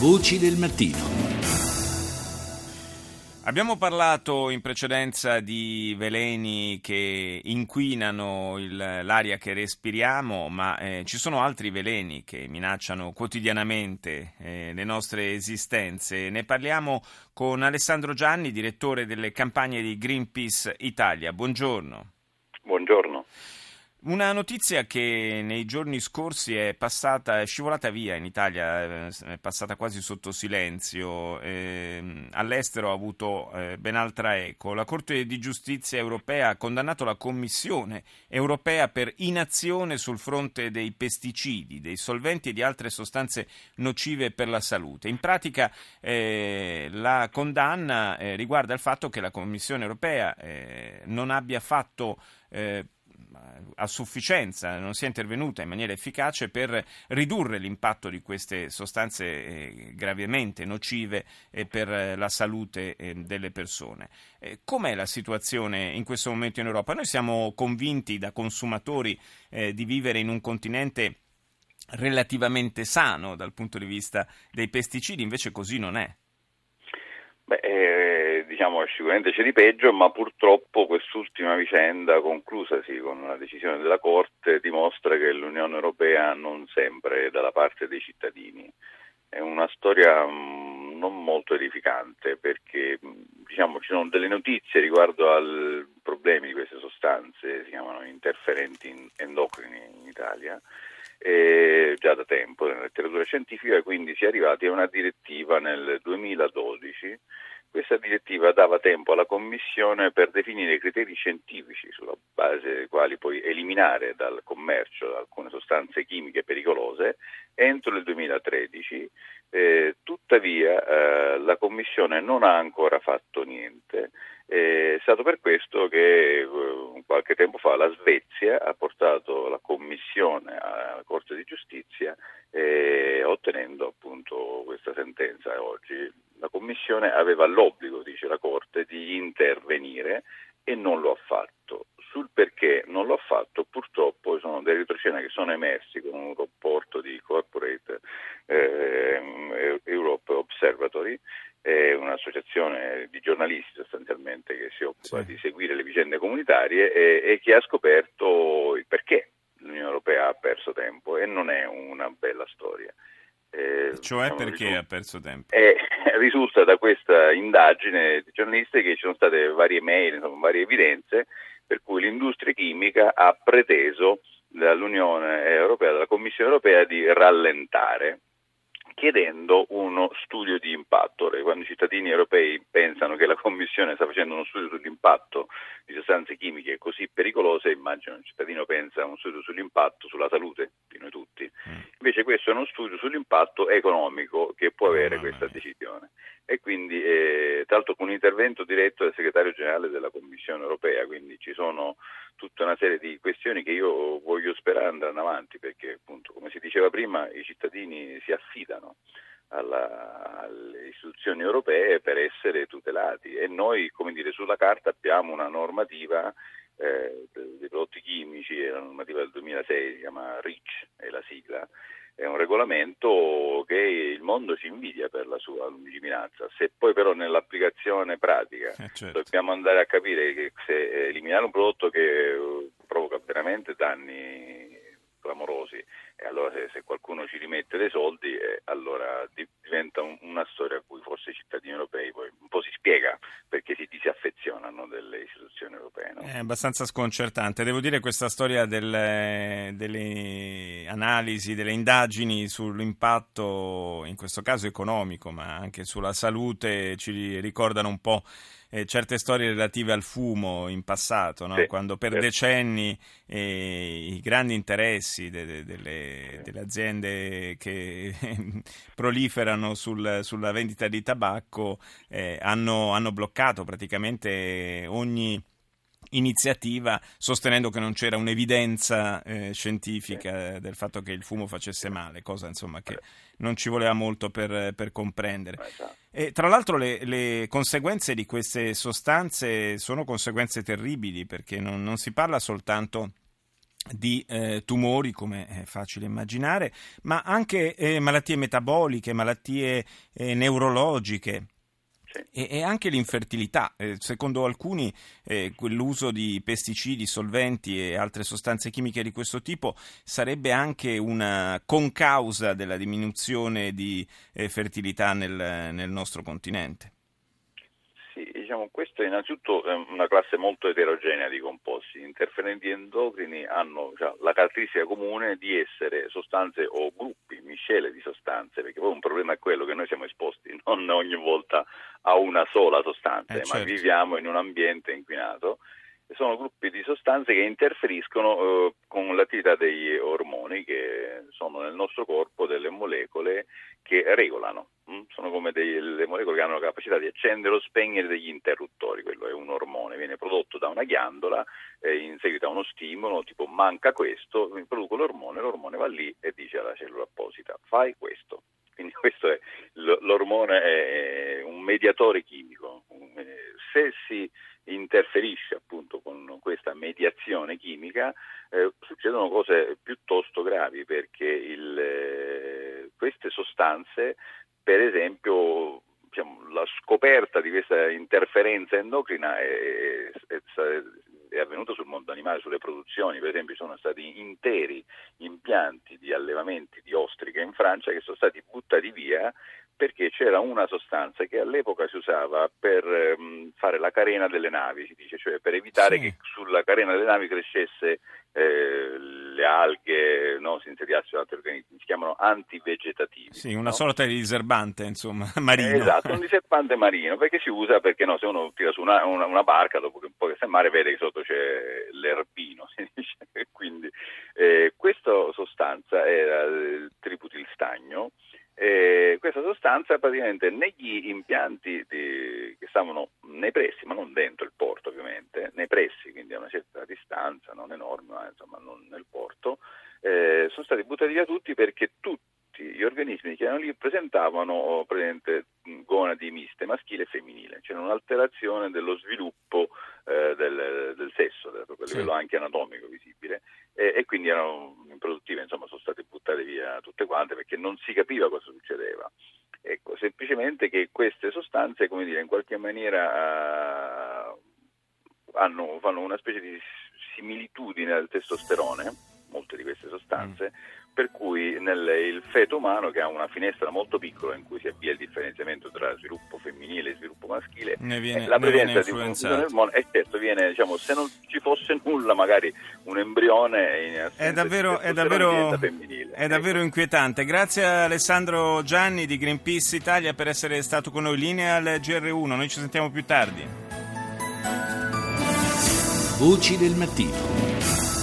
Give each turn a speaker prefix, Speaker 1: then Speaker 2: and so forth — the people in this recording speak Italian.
Speaker 1: Voci del mattino.
Speaker 2: Abbiamo parlato in precedenza di veleni che inquinano il, l'aria che respiriamo, ma eh, ci sono altri veleni che minacciano quotidianamente eh, le nostre esistenze. Ne parliamo con Alessandro Gianni, direttore delle campagne di Greenpeace Italia. Buongiorno.
Speaker 3: Buongiorno.
Speaker 2: Una notizia che nei giorni scorsi è passata, è scivolata via in Italia, eh, è passata quasi sotto silenzio, eh, all'estero ha avuto eh, ben altra eco. La Corte di giustizia europea ha condannato la Commissione europea per inazione sul fronte dei pesticidi, dei solventi e di altre sostanze nocive per la salute. In pratica eh, la condanna eh, riguarda il fatto che la Commissione europea eh, non abbia fatto a sufficienza, non sia intervenuta in maniera efficace per ridurre l'impatto di queste sostanze eh, gravemente nocive eh, per la salute eh, delle persone. Com'è la situazione in questo momento in Europa? Noi siamo convinti da consumatori di vivere in un continente relativamente sano dal punto di vista dei pesticidi, invece così non è.
Speaker 3: Beh, eh, diciamo sicuramente c'è di peggio, ma purtroppo quest'ultima vicenda, conclusasi con una decisione della Corte, dimostra che l'Unione Europea non sempre è dalla parte dei cittadini. È una storia mm, non molto edificante perché mm, diciamo, ci sono delle notizie riguardo ai problemi di queste sostanze, si chiamano interferenti endocrini in Italia, eh, già da tempo nella letteratura scientifica, quindi si è arrivati a una direttiva nel 2012. Questa direttiva dava tempo alla Commissione per definire criteri scientifici sulla base dei quali poi eliminare dal commercio alcune sostanze chimiche pericolose entro il 2013. Eh, tuttavia eh, la Commissione non ha ancora fatto niente. Eh, è stato per questo che eh, qualche tempo fa la Svezia ha portato la Commissione alla Corte di Giustizia eh, ottenendo appunto questa sentenza oggi. La Commissione aveva l'obbligo, dice la Corte, di intervenire e non lo ha fatto. Sul perché non lo ha fatto, purtroppo sono dei retroscena che sono emersi con un rapporto di Corporate eh, Europe Observatory, eh, un'associazione di giornalisti sostanzialmente che si occupa sì. di seguire le vicende comunitarie e, e che ha scoperto il perché l'Unione Europea ha perso tempo e non è una bella storia.
Speaker 2: Eh, cioè diciamo, perché risulta, ha perso tempo?
Speaker 3: Eh, risulta da questa indagine di giornalisti che ci sono state varie mail, insomma, varie evidenze per cui l'industria chimica ha preteso dall'Unione Europea, dalla Commissione Europea di rallentare chiedendo uno studio di impatto. Quando i cittadini europei pensano che la Commissione sta facendo uno studio sull'impatto di sostanze chimiche così pericolose, immagino il cittadino pensa a uno studio sull'impatto sulla salute di noi tutti. Mm. Invece questo è uno studio sull'impatto economico che può avere questa decisione. E quindi, eh, tra l'altro, con un intervento diretto del segretario generale della Commissione europea, quindi ci sono tutta una serie di questioni che io voglio sperare andranno avanti, perché appunto, come si diceva prima, i cittadini si affidano alla, alle istituzioni europee per essere tutelati. E noi, come dire, sulla carta abbiamo una normativa eh, dei prodotti chimici, la normativa del 2006, si chiama REACH, è la sigla, è un regolamento che il mondo ci invidia per la sua lungimiranza. Se poi però nell'applicazione pratica eh certo. dobbiamo andare a capire che se eliminare un prodotto che eh, provoca veramente danni clamorosi e allora se, se qualcuno ci rimette dei soldi eh, allora diventa un, una storia a cui forse i cittadini europei poi un po' si spiega perché si disaffezionano delle istituzioni europee. No?
Speaker 2: È abbastanza sconcertante, devo dire questa storia delle, delle analisi, delle indagini sull'impatto in questo caso economico ma anche sulla salute ci ricordano un po' eh, certe storie relative al fumo in passato, no? sì, quando per certo. decenni eh, i grandi interessi de, de, delle, delle, aziende che proliferano sul, sulla vendita di tabacco eh, hanno, hanno bloccato praticamente ogni iniziativa sostenendo che non c'era un'evidenza eh, scientifica del fatto che il fumo facesse male, cosa insomma che non ci voleva molto per, per comprendere. E, tra l'altro le, le, conseguenze di queste sostanze sono conseguenze terribili perché non, non si parla soltanto di eh, tumori, come è facile immaginare, ma anche eh, malattie metaboliche, malattie eh, E, e, anche l'infertilità. Eh, secondo alcuni eh, l'uso di pesticidi, solventi e altre sostanze chimiche di questo tipo sarebbe anche una concausa della diminuzione di eh, fertilità nel, nel nostro continente.
Speaker 3: Sì, diciamo, questa è innanzitutto una classe molto eterogenea di composti. Gli interferenti endocrini hanno cioè, la caratteristica comune di essere sostanze o gruppi, miscele di sostanze, perché poi un problema è quello che noi siamo esposti non ogni volta a una sola sostanza, eh, certo. ma viviamo in un ambiente inquinato sono gruppi di sostanze che interferiscono eh, con l'attività degli ormoni che sono nel nostro corpo delle molecole che regolano. Mm? Sono come delle molecole che hanno la capacità di accendere o spegnere degli interruttori, quello è un ormone, viene prodotto da una ghiandola eh, in seguito a uno stimolo, tipo manca questo, mi produco l'ormone, l'ormone va lì e dice alla cellula apposita fai questo. Quindi questo è, l'ormone è un mediatore chimico. Eh, se si interferisce appunto con questa mediazione chimica, eh, succedono cose piuttosto gravi perché il, eh, queste sostanze, per esempio, diciamo, la scoperta di questa interferenza endocrina è, è, è avvenuta sul mondo animale, sulle produzioni, per esempio sono stati interi impianti di allevamenti di ostriche in Francia che sono stati buttati via perché c'era una sostanza che all'epoca si usava per um, fare la carena delle navi, si dice, cioè per evitare sì. che sulla carena delle navi crescesse eh, le alghe, no, si insediassero altri organismi, si chiamano antivegetativi.
Speaker 2: Sì, una no? sorta di diserbante, insomma, marino.
Speaker 3: esatto, un diserbante marino, perché si usa perché no, se uno tira su una, una, una barca, dopo che un po' che sta in mare, vede che sotto c'è l'erbino, si dice, quindi eh, questa sostanza era il tributilstagno, eh, questa sostanza praticamente negli impianti di, che stavano nei pressi, ma non dentro il porto ovviamente, nei pressi, quindi a una certa distanza, non enorme, ma insomma non nel porto, eh, sono stati buttati via tutti perché tutti gli organismi che erano lì presentavano gonadi miste, maschile e femminile, c'era un'alterazione dello sviluppo eh, del, del, sesso, proprio a livello sì. anche anatomico visibile, e, e quindi erano improduttive, insomma sono state buttate via tutte quante perché non si capiva cosa succedeva. Ecco, semplicemente che queste sostanze, come dire, in qualche maniera uh, hanno, fanno una specie di similitudine al testosterone, molte di queste sostanze, mm per cui nel, il feto umano che ha una finestra molto piccola in cui si avvia il differenziamento tra sviluppo femminile e sviluppo maschile,
Speaker 2: ne viene,
Speaker 3: eh, la presenza
Speaker 2: di un
Speaker 3: ormone, e certo viene, diciamo, se non ci fosse nulla, magari un embrione
Speaker 2: è davvero, è davvero, è davvero ecco. inquietante. Grazie a Alessandro Gianni di Greenpeace Italia per essere stato con noi. Linea al GR1, noi ci sentiamo più tardi.
Speaker 1: Voci del mattino.